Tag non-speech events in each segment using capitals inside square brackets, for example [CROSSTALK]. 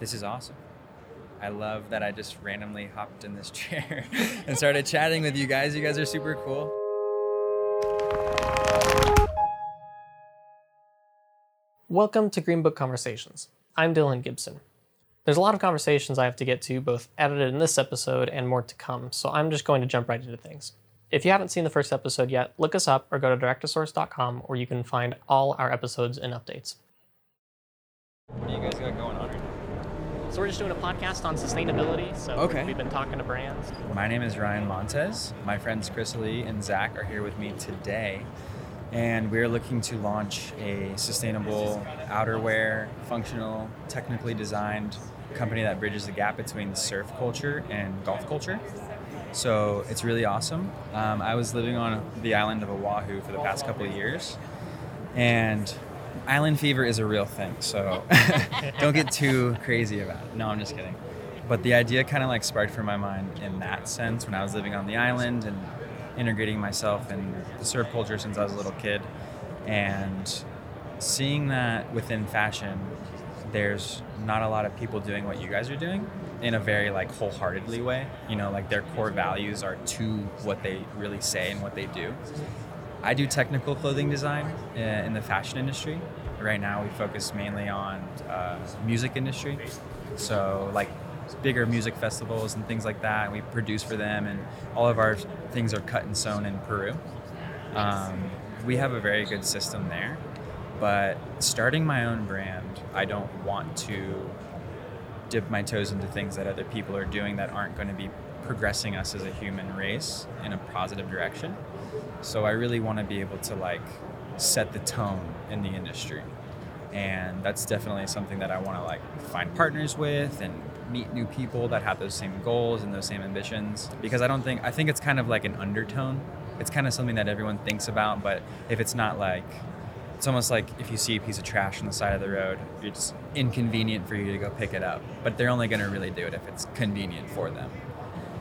this is awesome. I love that I just randomly hopped in this [LAUGHS] chair and started chatting with you guys. You guys are super cool. Welcome to Green Book Conversations. I'm Dylan Gibson. There's a lot of conversations I have to get to, both edited in this episode and more to come, so I'm just going to jump right into things. If you haven't seen the first episode yet, look us up or go to directosource.com where you can find all our episodes and updates. What do you guys got going on right now? So we're just doing a podcast on sustainability. So Okay. we've been talking to brands. My name is Ryan Montez. My friends Chris Lee and Zach are here with me today. And we're looking to launch a sustainable outerwear, functional, technically designed company that bridges the gap between surf culture and golf culture. So it's really awesome. Um, I was living on the island of Oahu for the past couple of years, and island fever is a real thing. So [LAUGHS] don't get too crazy about it. No, I'm just kidding. But the idea kind of like sparked from my mind in that sense when I was living on the island and integrating myself in the surf culture since I was a little kid, and seeing that within fashion, there's not a lot of people doing what you guys are doing in a very like wholeheartedly way. You know, like their core values are to what they really say and what they do. I do technical clothing design uh, in the fashion industry. Right now, we focus mainly on uh, music industry, so like bigger music festivals and things like that. We produce for them, and all of our things are cut and sewn in Peru. Um, we have a very good system there, but starting my own brand, I don't want to dip my toes into things that other people are doing that aren't going to be progressing us as a human race in a positive direction. So I really want to be able to like set the tone in the industry. And that's definitely something that I want to like find partners with and meet new people that have those same goals and those same ambitions because I don't think I think it's kind of like an undertone. It's kind of something that everyone thinks about, but if it's not like it's almost like if you see a piece of trash on the side of the road, it's inconvenient for you to go pick it up. But they're only going to really do it if it's convenient for them.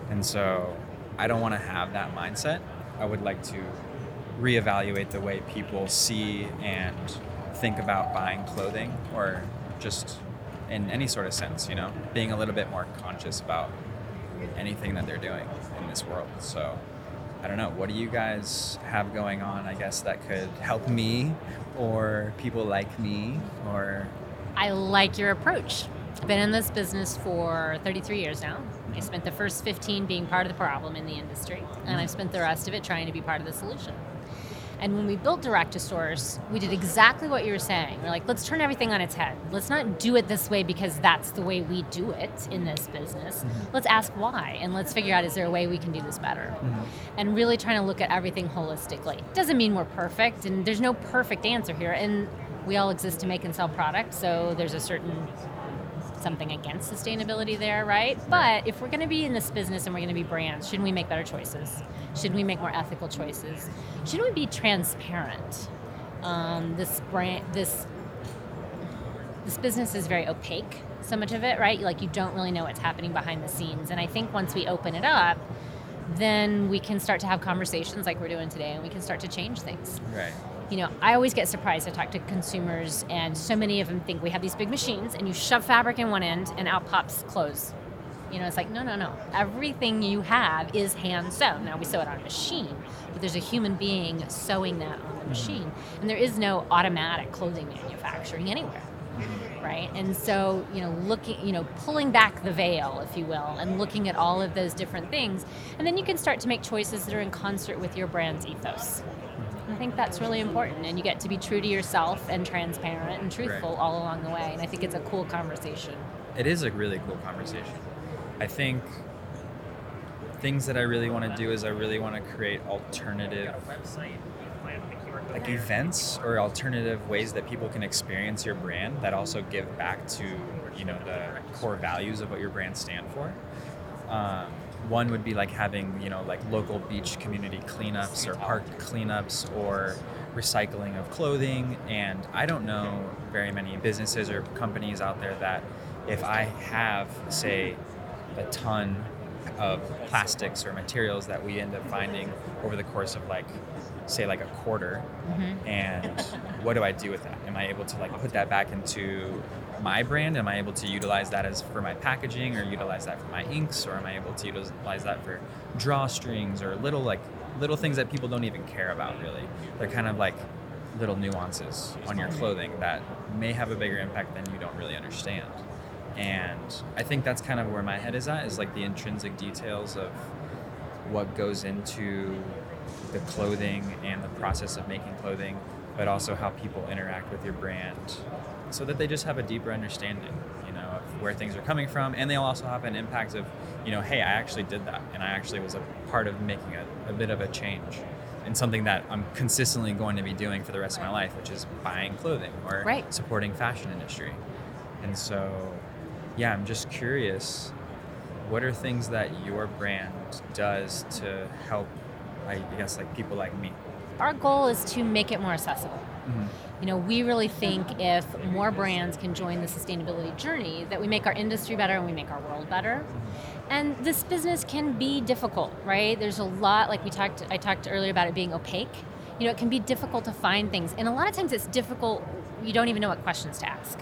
And so I don't want to have that mindset. I would like to reevaluate the way people see and think about buying clothing or just in any sort of sense, you know, being a little bit more conscious about anything that they're doing in this world. So I don't know, what do you guys have going on, I guess, that could help me or people like me or I like your approach. Been in this business for 33 years now. I spent the first 15 being part of the problem in the industry, and I've mm-hmm. spent the rest of it trying to be part of the solution. And when we built Direct to Source, we did exactly what you were saying. We're like, let's turn everything on its head. Let's not do it this way because that's the way we do it in this business. Mm-hmm. Let's ask why, and let's figure out is there a way we can do this better? Mm-hmm. And really trying to look at everything holistically. Doesn't mean we're perfect, and there's no perfect answer here. And we all exist to make and sell products, so there's a certain something against sustainability there, right? But if we're going to be in this business and we're going to be brands, shouldn't we make better choices? Shouldn't we make more ethical choices? Shouldn't we be transparent? Um, this brand, this this business is very opaque. So much of it, right? Like you don't really know what's happening behind the scenes. And I think once we open it up, then we can start to have conversations like we're doing today, and we can start to change things right. You know, I always get surprised. I talk to consumers, and so many of them think we have these big machines, and you shove fabric in one end, and out pops clothes. You know, it's like, no, no, no. Everything you have is hand sewn. Now we sew it on a machine, but there's a human being sewing that on the mm-hmm. machine. And there is no automatic clothing manufacturing anywhere. Mm-hmm. Right? And so, you know, looking, you know, pulling back the veil, if you will, and looking at all of those different things. And then you can start to make choices that are in concert with your brand's ethos. I think that's really important, and you get to be true to yourself and transparent and truthful Right. all along the way. And I think it's a cool conversation. It is a really cool conversation. I think things that I really want to do is I really want to create alternative like events or alternative ways that people can experience your brand that also give back to you know the core values of what your brand stand for. Um, one would be like having you know like local beach community cleanups or park cleanups or recycling of clothing. And i don't know very many businesses or companies out there that if i have say a ton of plastics or materials that we end up finding over the course of like say like a quarter mm-hmm. and what do i do with that? Am i able to like put that back into my brand? Am i able to utilize that as for my packaging or utilize that for my inks? Or am i able to utilize that for drawstrings or little like little things that people don't even care about really? They're kind of like little nuances on your clothing that may have a bigger impact than you don't really understand. And i think that's kind of where my head is at is like the intrinsic details of what goes into the clothing and the process of making clothing, but also how people interact with your brand so that they just have a deeper understanding, you know, of where things are coming from. And they'll also have an impact of, you know, hey, I actually did that and I actually was a part of making a, a bit of a change in something that I'm consistently going to be doing for the rest of my life, which is buying clothing or Right. supporting fashion industry. And so, yeah, I'm just curious what are things that your brand does to help I guess like people like me? Our goal is to make it more accessible. Mm-hmm. You know, we really think if more brands can join the sustainability journey, that we make our industry better and we make our world better. And this business can be difficult, right? There's a lot, like we talked, I talked earlier about it being opaque. You know, it can be difficult to find things, and a lot of times it's difficult. You don't even know what questions to ask.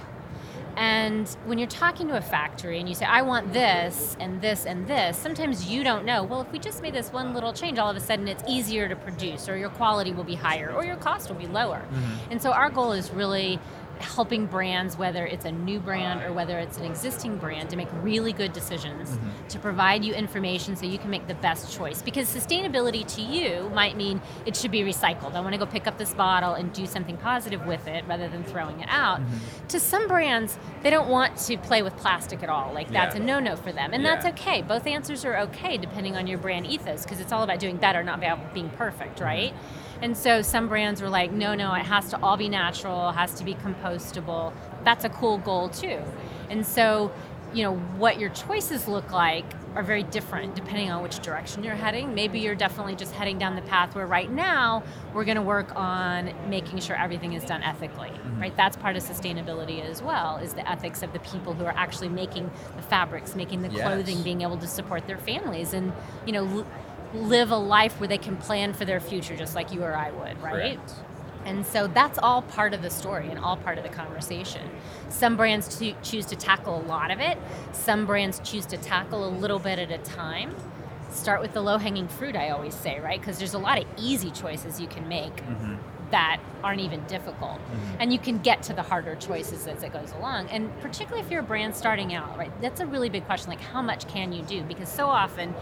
And when you're talking to a factory and you say, I want this and this and this, sometimes you don't know, well, if we just made this one little change, all of a sudden it's easier to produce, or your quality will be higher, or your cost will be lower. Mm-hmm. And so our goal is really helping brands, whether it's a new brand or whether it's an existing brand, to make really good decisions, mm-hmm. to provide you information so you can make the best choice. Because sustainability to you might mean it should be recycled. I want to go pick up this bottle and do something positive with it rather than throwing it out. Mm-hmm. To some brands, they don't want to play with plastic at all. Like that's Yeah. a no-no for them, and that's okay. Both answers are okay depending on your brand ethos because it's all about doing better, not about being perfect, mm-hmm. right? And so some brands were like, no, no, it has to all be natural, it has to be compostable. That's a cool goal too. And so, you know, what your choices look like are very different depending on which direction you're heading. Maybe you're definitely just heading down the path where right now we're going to work on making sure everything is done ethically, mm-hmm. right? That's part of sustainability as well, is the ethics of the people who are actually making the fabrics, making the Yes. clothing, being able to support their families and, you know, live a life where they can plan for their future just like you or I would, right? Correct. And so that's all part of the story and all part of the conversation. Some brands to choose to tackle a lot of it, some brands choose to tackle a little bit at a time. Start with the low hanging fruit, I always say, right? Because there's a lot of easy choices you can make mm-hmm. that aren't even difficult. Mm-hmm. And you can get to the harder choices as it goes along. And particularly if you're a brand starting out, right? That's a really big question. Like, how much can you do? Because so often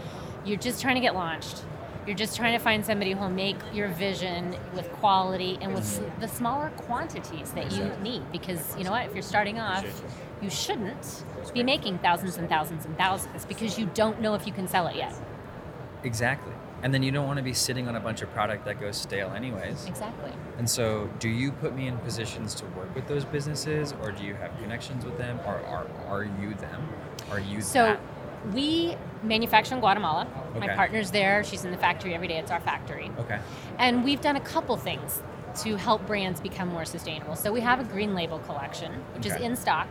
you're just trying to get launched. You're just trying to find somebody who'll make your vision with quality and with s- the smaller quantities that you need. Because you know what? If you're starting off, you shouldn't be making thousands and thousands and thousands because you don't know if you can sell it yet. Exactly. And then you don't want to be sitting on a bunch of product that goes stale anyways. Exactly. And so, do you put me in positions to work with those businesses, or do you have connections with them, or are, are you them? Are you So that? We manufacture in Guatemala. My partner's there. She's in the factory every day. It's our factory. Okay. And we've done a couple things to help brands become more sustainable. So we have a green label collection, which is in stock,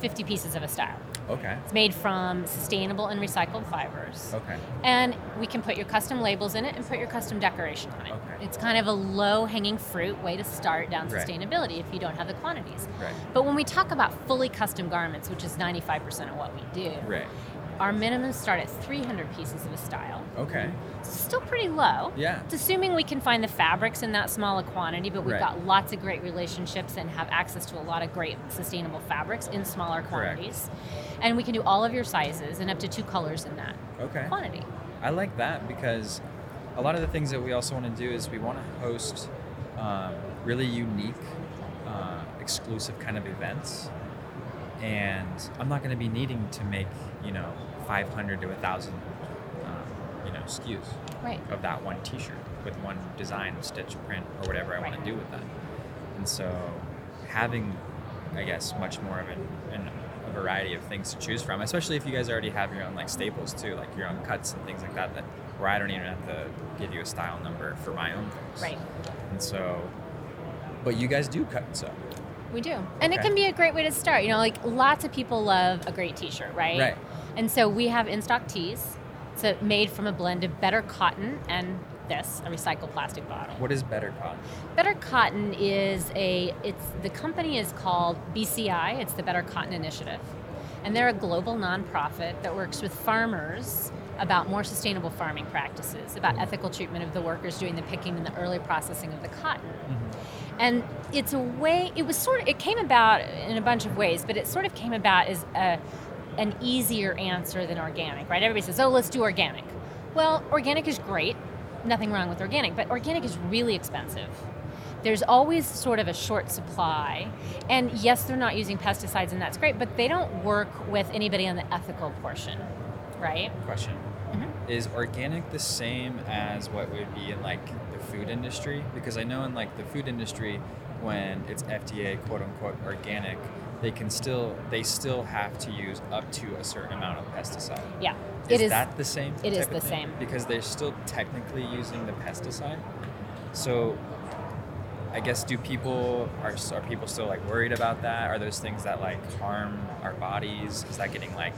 50 pieces of a style. Okay. It's made from sustainable and recycled fibers. Okay. And we can put your custom labels in it and put your custom decoration on it. Okay. It's kind of a low hanging fruit way to start down Right. sustainability if you don't have the quantities. Right. But when we talk about fully custom garments, which is 95% of what we do, Right. Our minimums start at 300 pieces of a style. Okay. Still pretty low. Yeah. It's assuming we can find the fabrics in that small a quantity, but we've Right. got lots of great relationships and have access to a lot of great sustainable fabrics in smaller quantities. Correct. And we can do all of your sizes and up to two colors in that Okay. quantity. I like that because a lot of the things that we also want to do is we want to host um, really unique, uh, exclusive kind of events. And I'm not going to be needing to make, you know, 500 to 1,000, um, you know, SKUs Right. of that one T-shirt with one design, stitch, print, or whatever I want to do with that. And so, having, I guess, much more of an, an, a variety of things to choose from, especially if you guys already have your own like staples too, like your own cuts and things like that, that where I don't even have to give you a style number for my own things. Right. And so, but you guys do cut and sew. We do. And it can be a great way to start. You know, like lots of people love a great t shirt, right? Right. And so we have in stock tees It's made from a blend of better cotton and this, a recycled plastic bottle. What is Better Cotton? Better Cotton is a it's the company is called BCI. It's the Better Cotton Initiative, and they're a global nonprofit that works with farmers about more sustainable farming practices, about mm-hmm. ethical treatment of the workers doing the picking and the early processing of the cotton. Mm-hmm. And it's a way. It was sort of. It came about in a bunch of ways, but it sort of came about as a, an easier answer than organic, right? Everybody says, "Oh, let's do organic." Well, organic is great. Nothing wrong with organic, but organic is really expensive. There's always sort of a short supply. And yes, they're not using pesticides, and that's great, but they don't work with anybody on the ethical portion, right? Question. Mhm. Is organic the same as what would be in like the food industry? Because I know in like the food industry, when it's FDA quote unquote organic, they can still they still have to use up to a certain amount of pesticide. Yeah. Is, that the same? it is the thing? same. because they're still technically using the pesticide. So, I guess do people are are people still like worried about that? Are those things that like harm our bodies? Is that getting like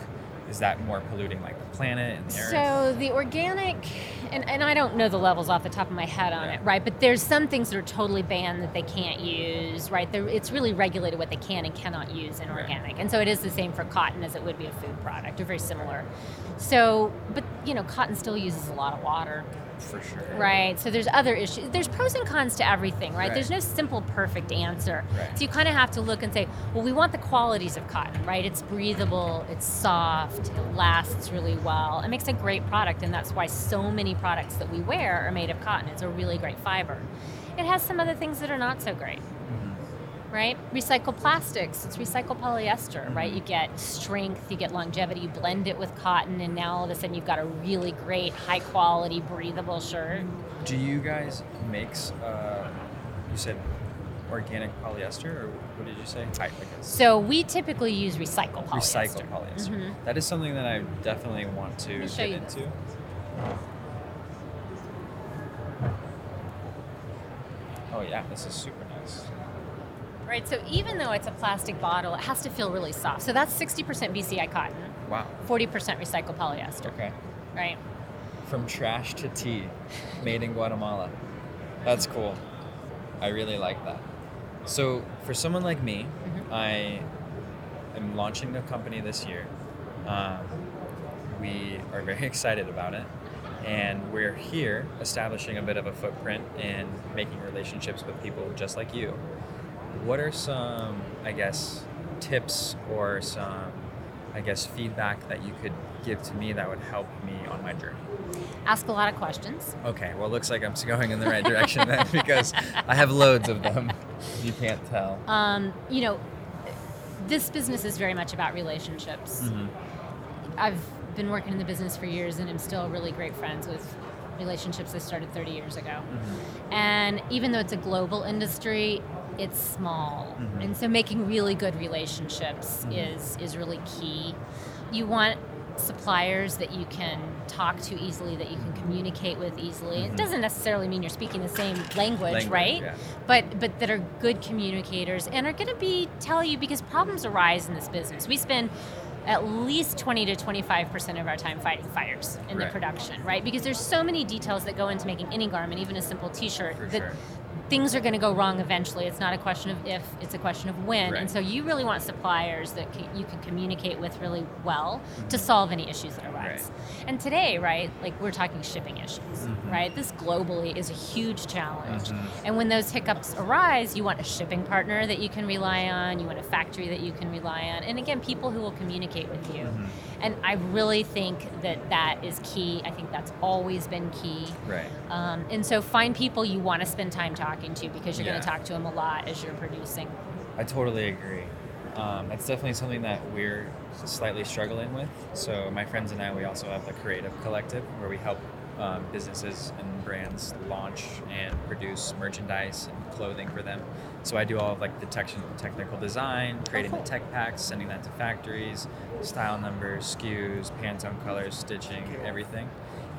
is that more polluting like the planet and the earth? So the organic, and, and I don't know the levels off the top of my head on Yeah. it, right? But there's some things that are totally banned that they can't use, right? They're, it's really regulated what they can and cannot use in Right. organic, and so it is the same for cotton as it would be a food product, or very similar. So, but you know, cotton still uses a lot of water, For sure. right? So there's other issues. There's pros and cons to everything, right? Right. There's no simple, perfect answer. Right. So you kind of have to look and say, well, we want the qualities of cotton, right? It's breathable, it's soft, it lasts really well. It makes a great product, and that's why so many products that we wear are made of cotton. It's a really great fiber. It has some other things that are not so great. Right? Recycled plastics, it's recycled polyester, right? You get strength, you get longevity, you blend it with cotton, and now all of a sudden you've got a really great, high quality, breathable shirt. Do you guys mix? Uh, you said organic polyester, or what did you say? I, I. So we typically use recycled polyester. Recycled polyester. Mhm. That is something that I definitely want to get you this. into. Oh yeah, this is super nice. Right, so even though it's a plastic bottle, it has to feel really soft. So that's 60% BCI cotton, Wow. 40% recycled polyester, Okay. right? From trash to tee, made in Guatemala. That's cool. I really like that. So, for someone like me, Mhm. I am launching a company this year. Um, we are very [LAUGHS] excited about it. And we're here establishing a bit of a footprint and making relationships with people just like you. What are some, I guess, tips or some, I guess, feedback that you could give to me that would help me on my journey? Ask a lot of questions. Okay, well, it looks like I'm going in the right direction then [LAUGHS] because I have loads of them. You can't tell. Um, you know, this business is very much about relationships. Mhm. I've been working in the business for years and I'm still really great friends with relationships I started 30 years ago. And even though it's a global industry, it's small. Mhm. And so making really good relationships Mhm. is is really key. You want suppliers that you can talk to easily, that you can communicate with easily. Mhm. It doesn't necessarily mean you're speaking the same language, Language, right? yeah. But but that are good communicators and are going to be tell you because problems arise in this business. We spend at least 20 to 25% of our time fighting fires in the production, right? Because there's so many details that go into making any garment, even a simple t-shirt, For that sure. Things are going to go wrong eventually. It's not a question of if, it's a question of when. Right. And so you really want suppliers that you can communicate with really well to Mhm. solve any issues that arise. Right. And today, right, like we're talking shipping issues, Mhm. right? This globally is a huge challenge. Mhm. And when those hiccups arise, you want a shipping partner that you can rely on, you want a factory that you can rely on, and again, people who will communicate with you. Mhm. And I really think that that is key. I think that's always been key. Right. Um, and so find people you want to spend time talking to because you're going to talk to them a lot as you're producing. I totally agree. Um, it's definitely something that we're slightly struggling with. So my friends and I, we also have the Creative Collective, where we help um, businesses and brands launch and produce merchandise and clothing for them. So I do all of like the tech- technical design, creating cool. the tech packs, sending that to factories, style numbers, SKUs, Pantone colors, stitching, everything.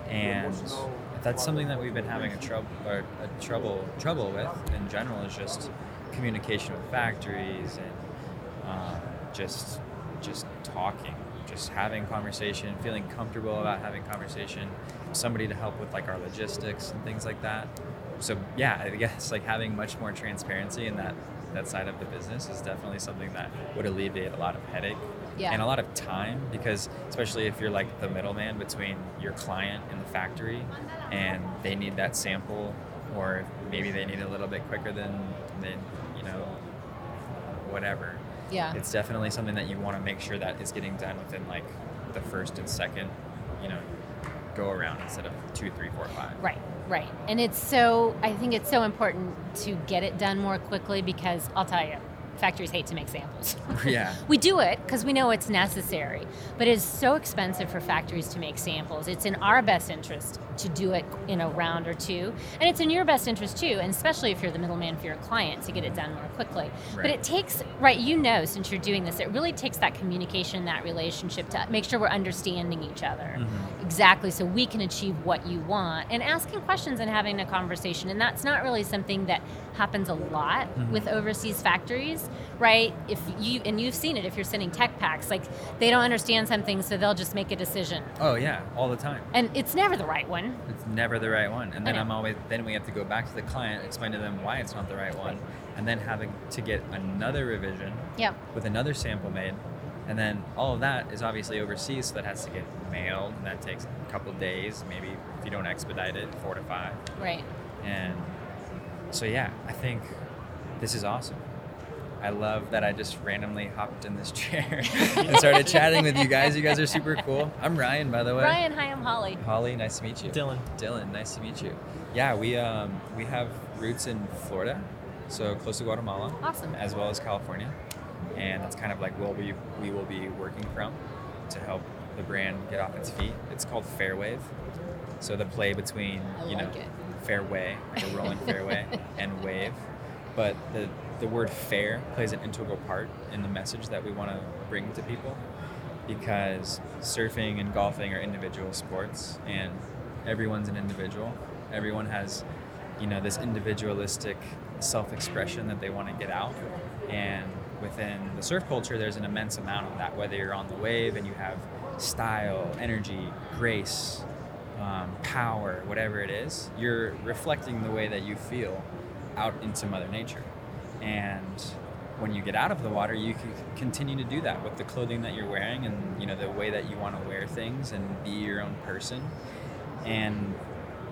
And that's something that we've been having a trouble or a trouble trouble with in general is just communication with factories and um, just just talking just having conversation, feeling comfortable about having conversation, somebody to help with like our logistics and things like that. So yeah, I guess like having much more transparency in that that side of the business is definitely something that would alleviate a lot of headache Yeah. and a lot of time because especially if you're like the middleman between your client and the factory and they need that sample or maybe they need it a little bit quicker than than you know whatever Yeah. it's definitely something that you want to make sure that is getting done within like the first and second you know go around instead of two three four five Right, right. And it's so, I think it's so important to get it done more quickly because I'll tell you, factories hate to make samples. [LAUGHS] [LAUGHS] yeah we do it because we know it's necessary, but it's so expensive for factories to make samples. It's in our best interest to do it in a round or two, and it's in your best interest too, and especially if you're the middleman for your client to get it done more quickly. But it takes, right, you know, since you're doing this, it really takes that communication, that relationship to make sure we're understanding each other Mhm. exactly so we can achieve what you want and asking questions and having a conversation and that's not really something that happens a lot Mhm. with overseas factories right if you and you've seen it if you're sending tech packs like they don't understand something so they'll just make a decision oh yeah all the time and it's never the right one It's never the right one. And then. I'm always then we have to go back to the client, explain to them why it's not the right one, and then having to get another revision yep with another sample made. And then all of that is obviously overseas, so that has to get mailed, and that takes a couple days, maybe if you don't expedite it, four to five. right And so yeah, I think this is awesome. I love that I just randomly hopped in this [LAUGHS] chair [LAUGHS] and started chatting with you guys. You guys are super cool. I'm Ryan, by the way. ryan hi i'm holly Holly, nice to meet you. Dylan. Dylan, nice to meet you. Yeah, we um, we have roots in Florida, so close to Guatemala, awesome as well as California, and that's kind of like where we we will be working from to help the brand get off its feet. It's called Fairwave, so the play between I you know like it. fairway, like a rolling [LAUGHS] fairway, and wave, but the the word fair plays an integral part in the message that we want to bring to people because surfing and golfing are individual sports and everyone's an individual. Everyone has you know this individualistic self-expression that they want to get out. And within the surf culture there's an immense amount of that whether you're on the wave and you have style energy grace um, power whatever it is you're reflecting the way that you feel out into mother nature. And when you get out of the water you can continue to do that with the clothing that you're wearing and you know the way that you want to wear things and be your own person. And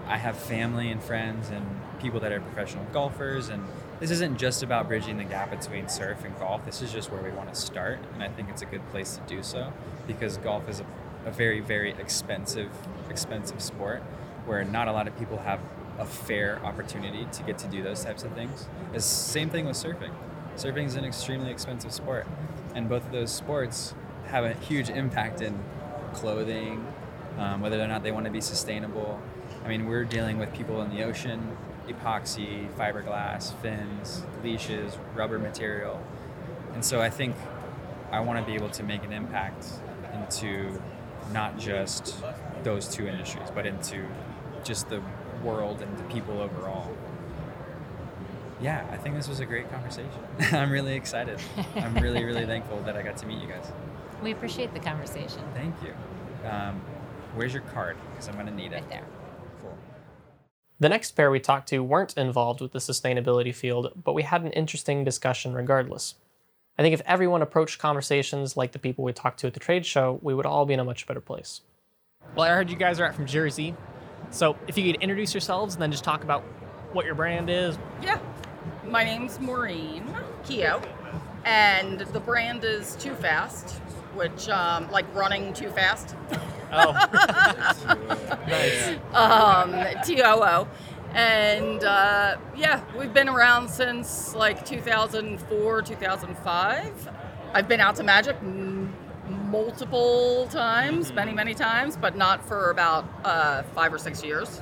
i have family and friends and people that are professional golfers and this isn't just about bridging the gap between surf and golf. This is just where we want to start and i think it's a good place to do so because golf is a, a very very expensive expensive sport where not a lot of people have a fair opportunity to get to do those types of things. It's the same thing with surfing. Surfing is an extremely expensive sport, and both of those sports have a huge impact in clothing, um, whether or not they want to be sustainable. I mean, we're dealing with people in the ocean, epoxy, fiberglass, fins, leashes, rubber material, and so I think I want to be able to make an impact into not just those two industries, but into just the world and the people overall. Yeah, I think this was a great conversation. [LAUGHS] I'm really excited. I'm really, really [LAUGHS] thankful that I got to meet you guys. we appreciate the conversation Thank you. Um, where's your card? Because I'm going to need it. right there Cool. The next pair we talked to weren't involved with the sustainability field, but we had an interesting discussion regardless. I think if everyone approached conversations like the people we talked to at the trade show, we would all be in a much better place. Well, I heard you guys are out from Jersey. So if you could introduce yourselves and then just talk about what your brand is. Yeah. My name's Maureen Keogh, and the brand is Too Fast, which, um, like running too fast, Oh, [LAUGHS] nice. um, T O O. And uh, yeah, we've been around since like 2004, 2005. I've been out to Magic m- multiple times, many, many times, but not for about uh, five or six years.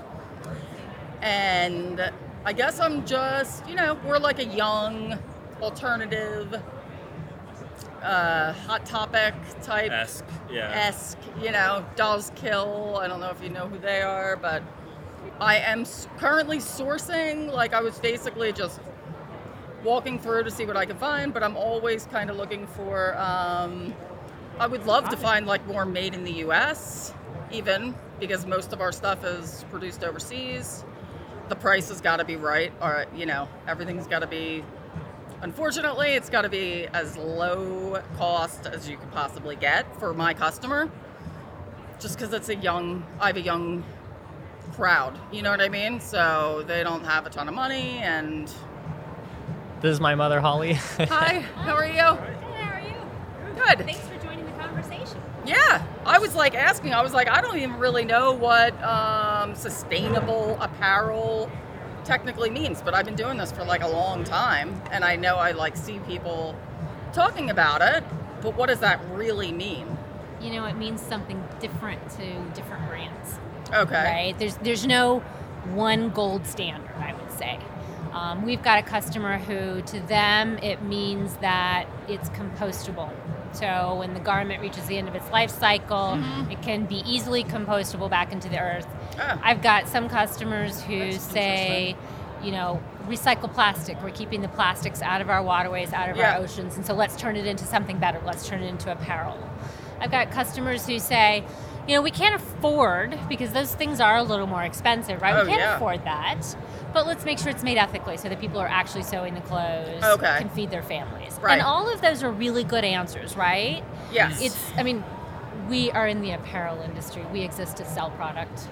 And I guess I'm just, you know, we're like a young, alternative, uh, hot topic type esque. Yeah. esque, you know, Dolls Kill. I don't know if you know who they are, but I am s- currently sourcing. Like, I was basically just walking through to see what I can find, but I'm always kind of looking for um, I would love to find like more made in the U.S. Even because most of our stuff is produced overseas. The price has got to be right, or you know, everything's got to be. Unfortunately, it's got to be as low cost as you could possibly get for my customer. Just because it's a young, I have a young crowd. You know what I mean? So they don't have a ton of money, and This is my mother, Holly. [LAUGHS] hi, how are you? Good, how are you? Good. Thanks I was like asking. I was like, I don't even really know what um, sustainable apparel technically means, but I've been doing this for like a long time, and I know I like see people talking about it. But what does that really mean? You know, it means something different to different brands. Okay. right? There's there's no one gold standard, I would say. Um, we've got a customer who, to them, it means that it's compostable. So when the garment reaches the end of its life cycle, it can be easily compostable back into the earth. Ah. I've got some customers who say, you know, recycle plastic. We're keeping the plastics out of our waterways, out of Yeah. our oceans, and so let's turn it into something better. Let's turn it into apparel. I've got customers who say, you know, we can't afford because those things are a little more expensive, right? Oh, we can't yeah. afford that, but let's make sure it's made ethically so that people are actually sewing the clothes, Okay. can feed their families, Right. and all of those are really good answers, right? Yes. It's, I mean, we are in the apparel industry. We exist to sell product,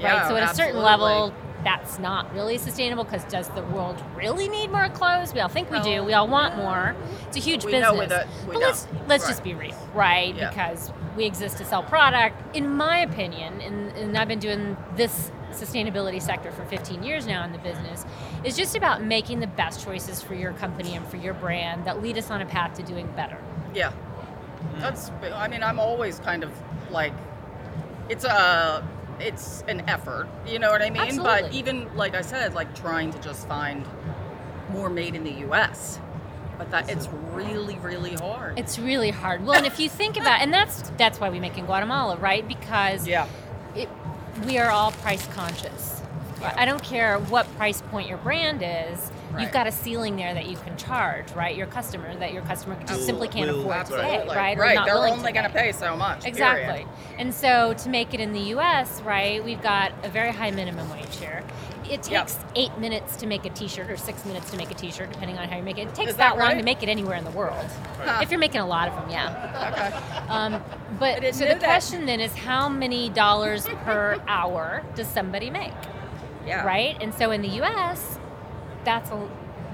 Yeah, right? So at a certain level, that's not really sustainable because does the world really need more clothes? We all think we do. Oh, we all want more. It's a huge We business. we don't- but let's don't. let's Right. just be real, right? Yeah. Because we exist to sell product. In my opinion, and, and I've been doing this sustainability sector for 15 years now in the business, is just about making the best choices for your company and for your brand that lead us on a path to doing better. Yeah. That's. I mean, I'm always kind of like, it's a, it's an effort. You know what I mean? But even like I said, like trying to just find more made in the U.S. But that it's really, really hard. It's really hard. Well, and if you think about, and that's that's why we make in Guatemala, right? Because yeah. it, we are all price conscious. I don't care what price point your brand is. Right. You've got a ceiling there that you can charge, right? Your customer that your customer just simply can't afford to pay, Absolutely. right? Right. They're only going to pay so much. Exactly. period. And so to make it in the US, right, we've got a very high minimum wage here. It Yep. takes eight minutes to make a t shirt or six minutes to make a t shirt, depending on how you make it. It takes Is that that, long to make it anywhere in the world. Huh. If you're making a lot of them, yeah. Okay. Um, but so the that. question then is how many dollars per [LAUGHS] hour does somebody make, Yeah. right? And so in the US, that's a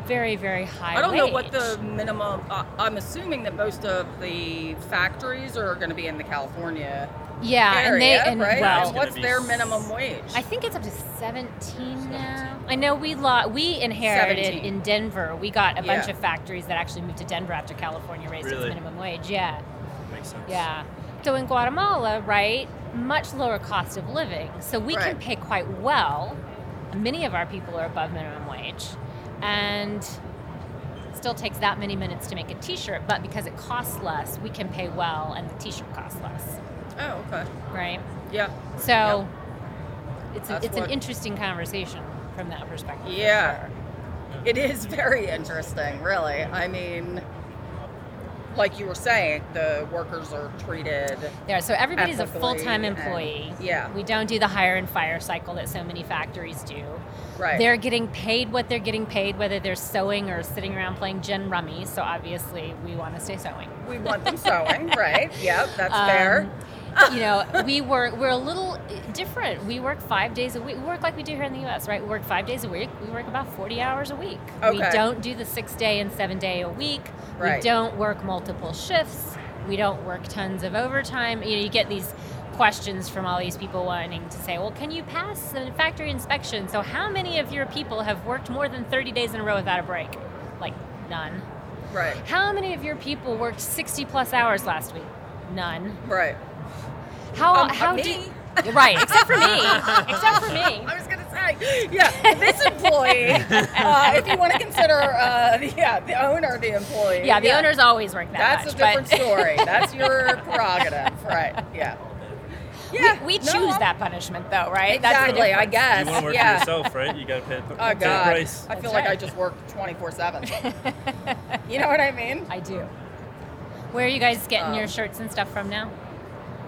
very, very high I don't know what the minimum. Uh, I'm assuming that most of the factories are going to be in the California yeah, area, and they and right? well, and what's their minimum wage? I think it's up to 17 now. I know we lo- we inherited 17. in Denver. We got a bunch of factories that actually moved to Denver after California raised its minimum wage. Yeah. Makes sense. Yeah. So in Guatemala, right, much lower cost of living. So we can pay quite well. Many of our people are above minimum wage. And still takes that many minutes to make a t-shirt, but because it costs less, we can pay well and the t-shirt costs less, oh, okay. right? Yeah. So it's a, it's an interesting conversation from that perspective. Yeah. sure. It is very interesting, really. I mean, like you were saying, the workers are treated. Yeah, so everybody's a full-time and- employee. yeah. We don't do the hire and fire cycle that so many factories do. Right. They're getting paid what they're getting paid, whether they're sewing or sitting around playing gin rummy. So obviously, we want to stay sewing. we want them sewing, right? [LAUGHS] Yep, that's Um, fair. You know, we work. We're a little different. We work five days a week. We work like we do here in the U.S. Right? We work five days a week. We work about forty hours a week. Okay. We don't do the six day and seven day a week. Right. We don't work multiple shifts. We don't work tons of overtime. You know, you get these questions from all these people wanting to say, well, can you pass a factory inspection? So, how many of your people have worked more than 30 days in a row without a break? Like, none. Right. How many of your people worked 60 plus hours last week? None. Right. How, Um, how me. do Right, except for me. [LAUGHS] except for me. I was gonna say, yeah, this employee. uh, if you want to consider, uh, the- yeah, the owner, the employee. Yeah, the owners always work that That's much. a different but story. [LAUGHS] That's your prerogative, right? Yeah. Yeah. we no, choose I'm- that punishment, though, right? That's the Exactly. I difference. guess. You want to work yeah. for yourself, right? You got to pay, a- Oh pay a God, price. I feel That's like I just work twenty four seven. [LAUGHS] You know what I mean? I do. Where are you guys getting Um, your shirts and stuff from now?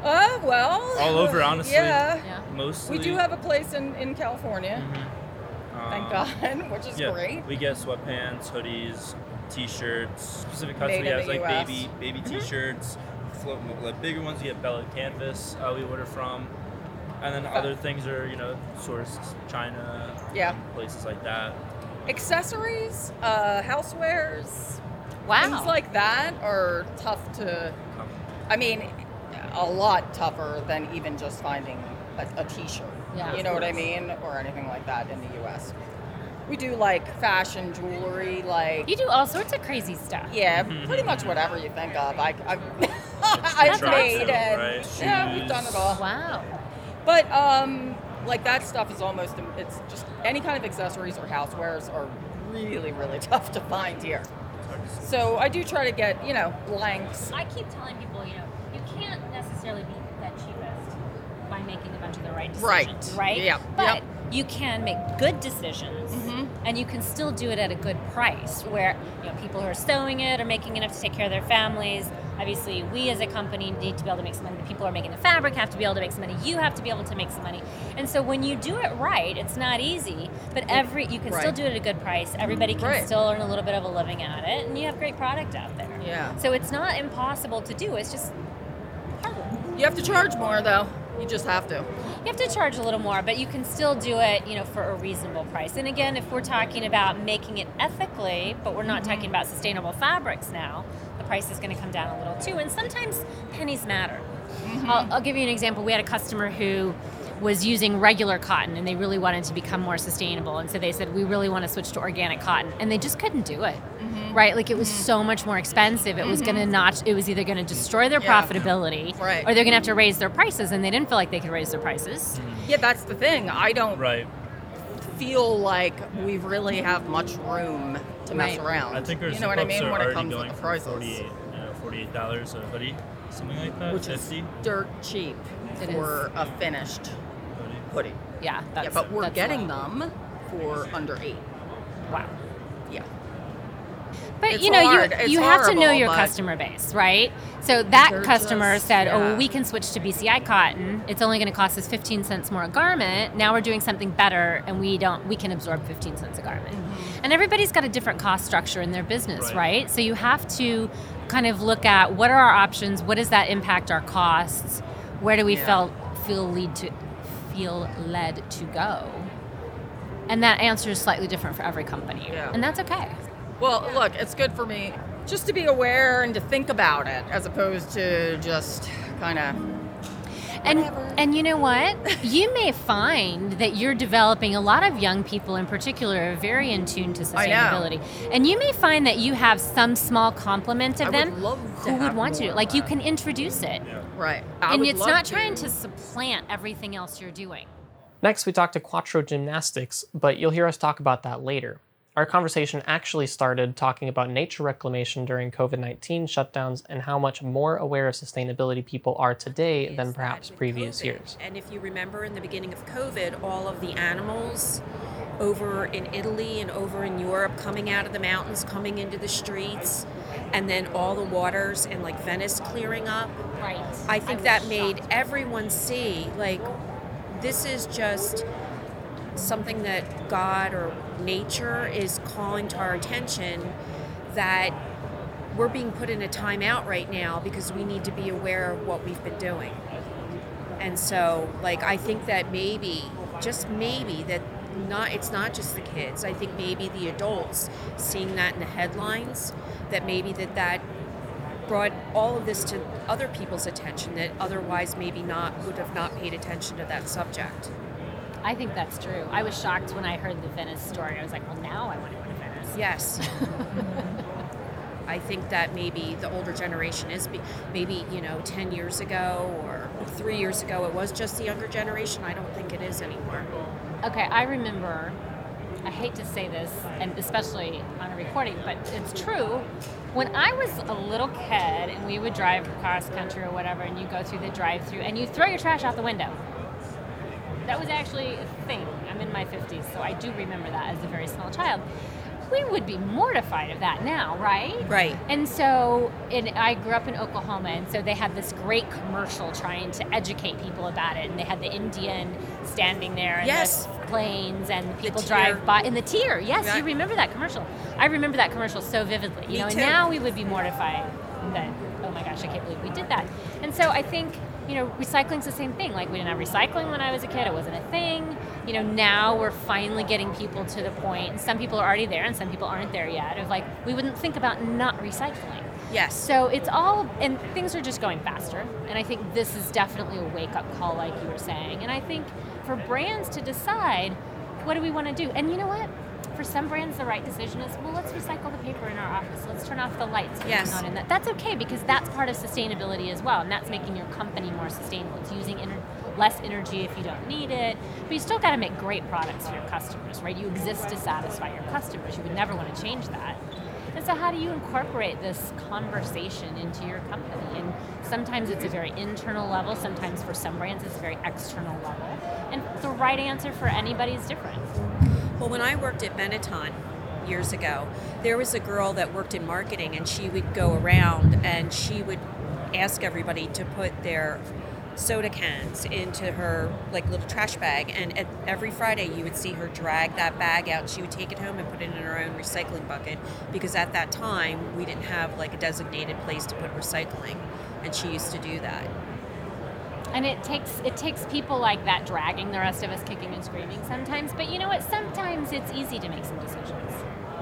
Uh, well. All over, honestly. Yeah. Yeah. Mostly. We do have a place in, in California, Mhm. thank Um, God, [LAUGHS] which is yeah, great. We get sweatpants, hoodies, t-shirts, specific cuts. Made we have like US. baby baby Mhm. t-shirts, float, like bigger ones. We get Bella Canvas. Uh, we order from, and then other things are you know sourced China. Yeah. Places like that. Accessories, uh, housewares, Wow. things like that are tough to. Um, I mean, a lot tougher than even just finding a, a T-shirt. Yeah, you of know what I mean, or anything like that in the U.S. We do like fashion jewelry, like you do all sorts of crazy stuff. yeah, Mm-hmm. [LAUGHS] pretty much whatever you think of. I, I, [LAUGHS] I've awesome. made and Right, yeah, we've done it shoes. all. Wow. But um, like that stuff is almost it's just any kind of accessories or housewares are really really [LAUGHS] tough to find here. So I do try to get you know blanks. I keep telling people, you know, you can't necessarily be the cheapest by making a bunch of the right Right. decisions. Right? Yeah. But Yep. you can make good decisions Mhm. and you can still do it at a good price where you know people who are sewing it are making enough to take care of their families. Obviously, we as a company need to be able to make some money. The people who are making the fabric have to be able to make some money. You have to be able to make some money. And so when you do it right, it's not easy, but every you can still do it at a good price. Everybody can Right. still earn a little bit of a living at it, and you have great product out there. Yeah. So it's not impossible to do. It's just. You have to charge more though. You just have to. You have to charge a little more, but you can still do it, you know, for a reasonable price. And again, if we're talking about making it ethically, but we're not mm-hmm. talking about sustainable fabrics now, the price is going to come down a little too. And sometimes pennies matter. Mm-hmm. I'll, I'll give you an example. We had a customer who was using regular cotton and they really wanted to become more sustainable. And so they said, We really want to switch to organic cotton. And they just couldn't do it. Mm-hmm. Right? Like it was mm-hmm. so much more expensive. It was mm-hmm. going to not, it was either going to destroy their Yeah. profitability Right. or they're going to have to raise their prices. And they didn't feel like they could raise their prices. Yeah, that's the thing. I don't Right. feel like we really have much room to mess around. I think our you know what I mean are when it already comes to going the for prices, 48 you know, forty-eight dollars a hoodie, something like that. which is dirt cheap It for a finished hoodie. Yeah, that's yeah, but we're getting low. them for under eight. Wow. Yeah. But It's you know, hard. you It's you have to know your customer base, right? So that customer just- said, "Oh, yeah. well, we can switch to BCI cotton. It's only going to cost us 15 cents more a garment. Now we're doing something better, and we don't. We can absorb 15 cents a garment. Mm-hmm. And everybody's got a different cost structure in their business, Right. right? So you have to kind of look at what are our options. What does that impact our costs? Where do we Yeah. feel feel lead to feel led to go? And that answer is slightly different for every company, Yeah. and that's okay. Well, look, it's good for me just to be aware and to think about it as opposed to just kind of And Whatever. and you know what? you may find that you're developing a lot of young people in particular are very in tune to I know. sustainability. And you may find that you have some small complement of I would them love to who would have want to. more of Like you can introduce it. Yeah. right. I and it's love not trying to supplant everything else you're doing. Next, we talked to Quattro Gymnastics, but you'll hear us talk about that later. Our conversation actually started talking about nature reclamation during COVID 19 shutdowns and how much more aware of sustainability people are today is than perhaps previous COVID, years. And if you remember in the beginning of COVID, all of the animals over in Italy and over in Europe coming out of the mountains, coming into the streets, and then all the waters in like Venice clearing up. Right. I think that made everyone see like this is just something that God or nature is calling to our attention that we're being put in a timeout right now because we need to be aware of what we've been doing. And so like I think that maybe just maybe that not it's not just the kids. I think maybe the adults seeing that in the headlines that maybe that that brought all of this to other people's attention that otherwise maybe not would have not paid attention to that subject. I think that's true. I was shocked when I heard the Venice story. I was like, well, now I want to go to Venice. Yes. [LAUGHS] I think that maybe the older generation is maybe you know 10 years ago or 3 years ago it was just the younger generation. I don't think it is anymore. Okay, I remember. I hate to say this, and especially on a recording, but it's true. When I was a little kid and we would drive across country or whatever, and you go through the drive-through and you throw your trash out the window. That was actually a thing. I'm in my 50s, so I do remember that as a very small child. we would be mortified of that now, right? Right. And so, and I grew up in Oklahoma, and so they had this great commercial trying to educate people about it, and they had the Indian standing there, and Yes. the planes, and people drive by in the tear. Yes, Right. you remember that commercial? I remember that commercial so vividly. You Me know, too. and now we would be mortified that oh my gosh, I can't believe we did that. And so I think you know, recycling's the same thing. Like we didn't have recycling when I was a kid; it wasn't a thing. You know, now we're finally getting people to the point, and some people are already there, and some people aren't there yet. Of like, we wouldn't think about not recycling. Yes. So it's all, and things are just going faster. And I think this is definitely a wake up call, like you were saying. And I think for brands to decide, what do we want to do? And you know what? For some brands, the right decision is, well, let's recycle the paper in our office. Let's turn off the lights. Yes. Not in that. That's okay because that's part of sustainability as well, and that's making your company more sustainable. It's using ener- less energy if you don't need it, but you still got to make great products for your customers, right? You exist to satisfy your customers. You would never want to change that. And so, how do you incorporate this conversation into your company? And sometimes it's a very internal level, sometimes for some brands it's a very external level. And the right answer for anybody is different. Well, when I worked at Benetton years ago, there was a girl that worked in marketing, and she would go around and she would ask everybody to put their soda cans into her like little trash bag and at, every friday you would see her drag that bag out she would take it home and put it in her own recycling bucket because at that time we didn't have like a designated place to put recycling and she used to do that And it takes it takes people like that dragging the rest of us kicking and screaming sometimes. But you know what? Sometimes it's easy to make some decisions.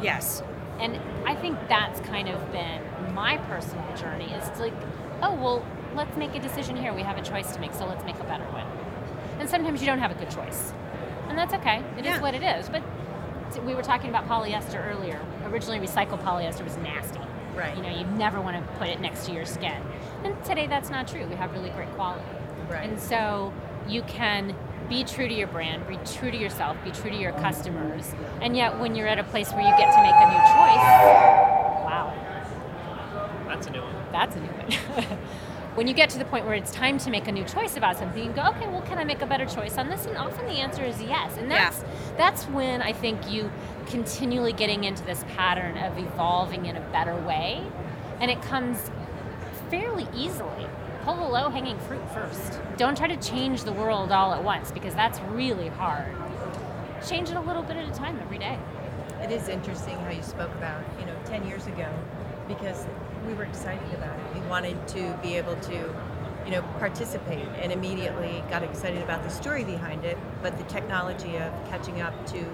yes And I think that's kind of been my personal journey is like, oh, well, let's make a decision here. We have a choice to make, so let's make a better one. And sometimes you don't have a good choice. And that's okay. It is Yeah. what it is. But we were talking about polyester earlier. Originally, recycled polyester was nasty. Right. You know, you never want to put it next to your skin. And today, that's not true. We have really great quality. Right. And so you can be true to your brand, be true to yourself, be true to your customers. And yet, when you're at a place where you get to make a new choice, wow, That's a new one. that's a new one. [LAUGHS] when you get to the point where it's time to make a new choice about something, you go, okay, well, can I make a better choice on this? And often the answer is yes. And that's that's when I think you continually getting into this pattern of evolving in a better way, and it comes fairly easily. Pull the low hanging fruit first. Don't try to change the world all at once because that's really hard. Change it a little bit at a time every day. It is interesting how you spoke about, you know, 10 years ago, because we were excited about it. We wanted to be able to, you know, participate and immediately got excited about the story behind it, but the technology of catching up to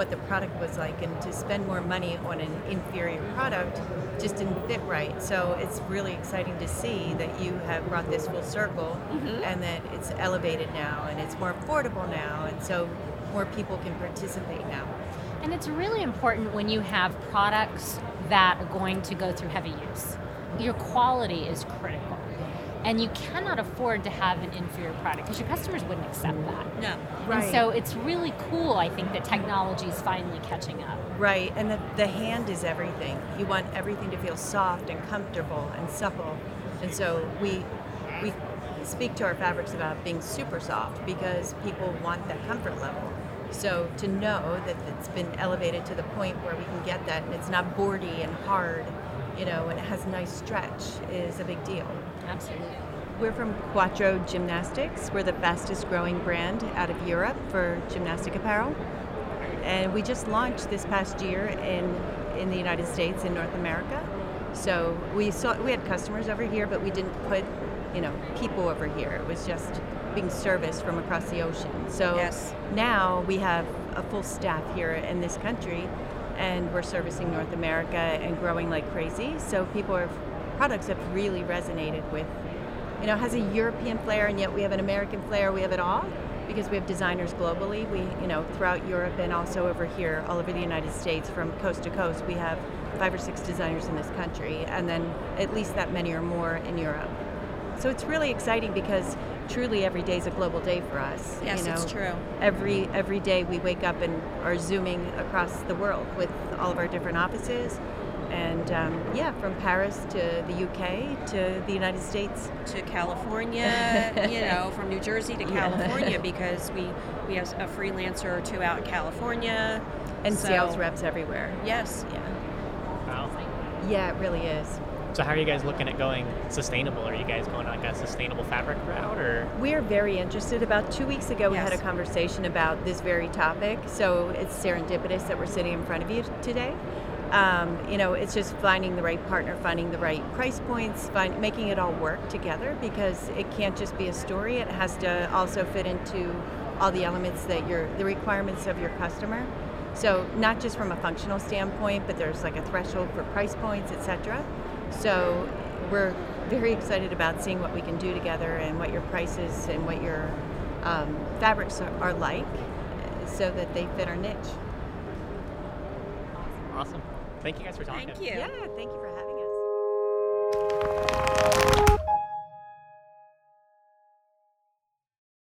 what the product was like and to spend more money on an inferior product just didn't fit right. So it's really exciting to see that you have brought this full circle mm-hmm. and that it's elevated now and it's more affordable now and so more people can participate now. And it's really important when you have products that are going to go through heavy use. Your quality is critical. And you cannot afford to have an inferior product because your customers wouldn't accept that. no And so it's really cool, I think, that technology is finally catching up. Right, and the, the hand is everything. You want everything to feel soft and comfortable and supple. And so we we speak to our fabrics about being super soft because people want that comfort level. So to know that it's been elevated to the point where we can get that and it's not boardy and hard, you know, and it has nice stretch is a big deal. Absolutely. We're from Quattro Gymnastics. We're the fastest growing brand out of Europe for gymnastic apparel. And we just launched this past year in, in the United States, in North America. So we saw we had customers over here, but we didn't put, you know, people over here. It was just being serviced from across the ocean. So Yes. now we have a full staff here in this country, and we're servicing North America and growing like crazy. So people are products have really resonated with you know, has a European flair, and yet we have an American flair. We have it all because we have designers globally. We, you know, throughout Europe and also over here, all over the United States, from coast to coast, we have five or six designers in this country, and then at least that many or more in Europe. So it's really exciting because truly every day is a global day for us. yes you know? it's true Every every day we wake up and are zooming across the world with all of our different offices. And um, yeah, from Paris to the UK to the United States. to California, [LAUGHS] you know, from New Jersey to Yeah. California because we we have a freelancer or two out in California. And So- sales reps everywhere. Yes. Yeah. Wow. Yeah, it really is. So how are you guys looking at going sustainable? Are you guys going like a sustainable fabric route or? We're very interested. About two weeks ago, we had a conversation about this very topic. So it's serendipitous that we're sitting in front of you today. Um, you know, it's just finding the right partner, finding the right price points, find, making it all work together because it can't just be a story. It has to also fit into all the elements that your the requirements of your customer. So not just from a functional standpoint, but there's like a threshold for price points, etc. So we're very excited about seeing what we can do together and what your prices and what your um, fabrics are, are like so that they fit our niche. Awesome. Thank you guys for talking. Thank you. Yeah, thank you for having us.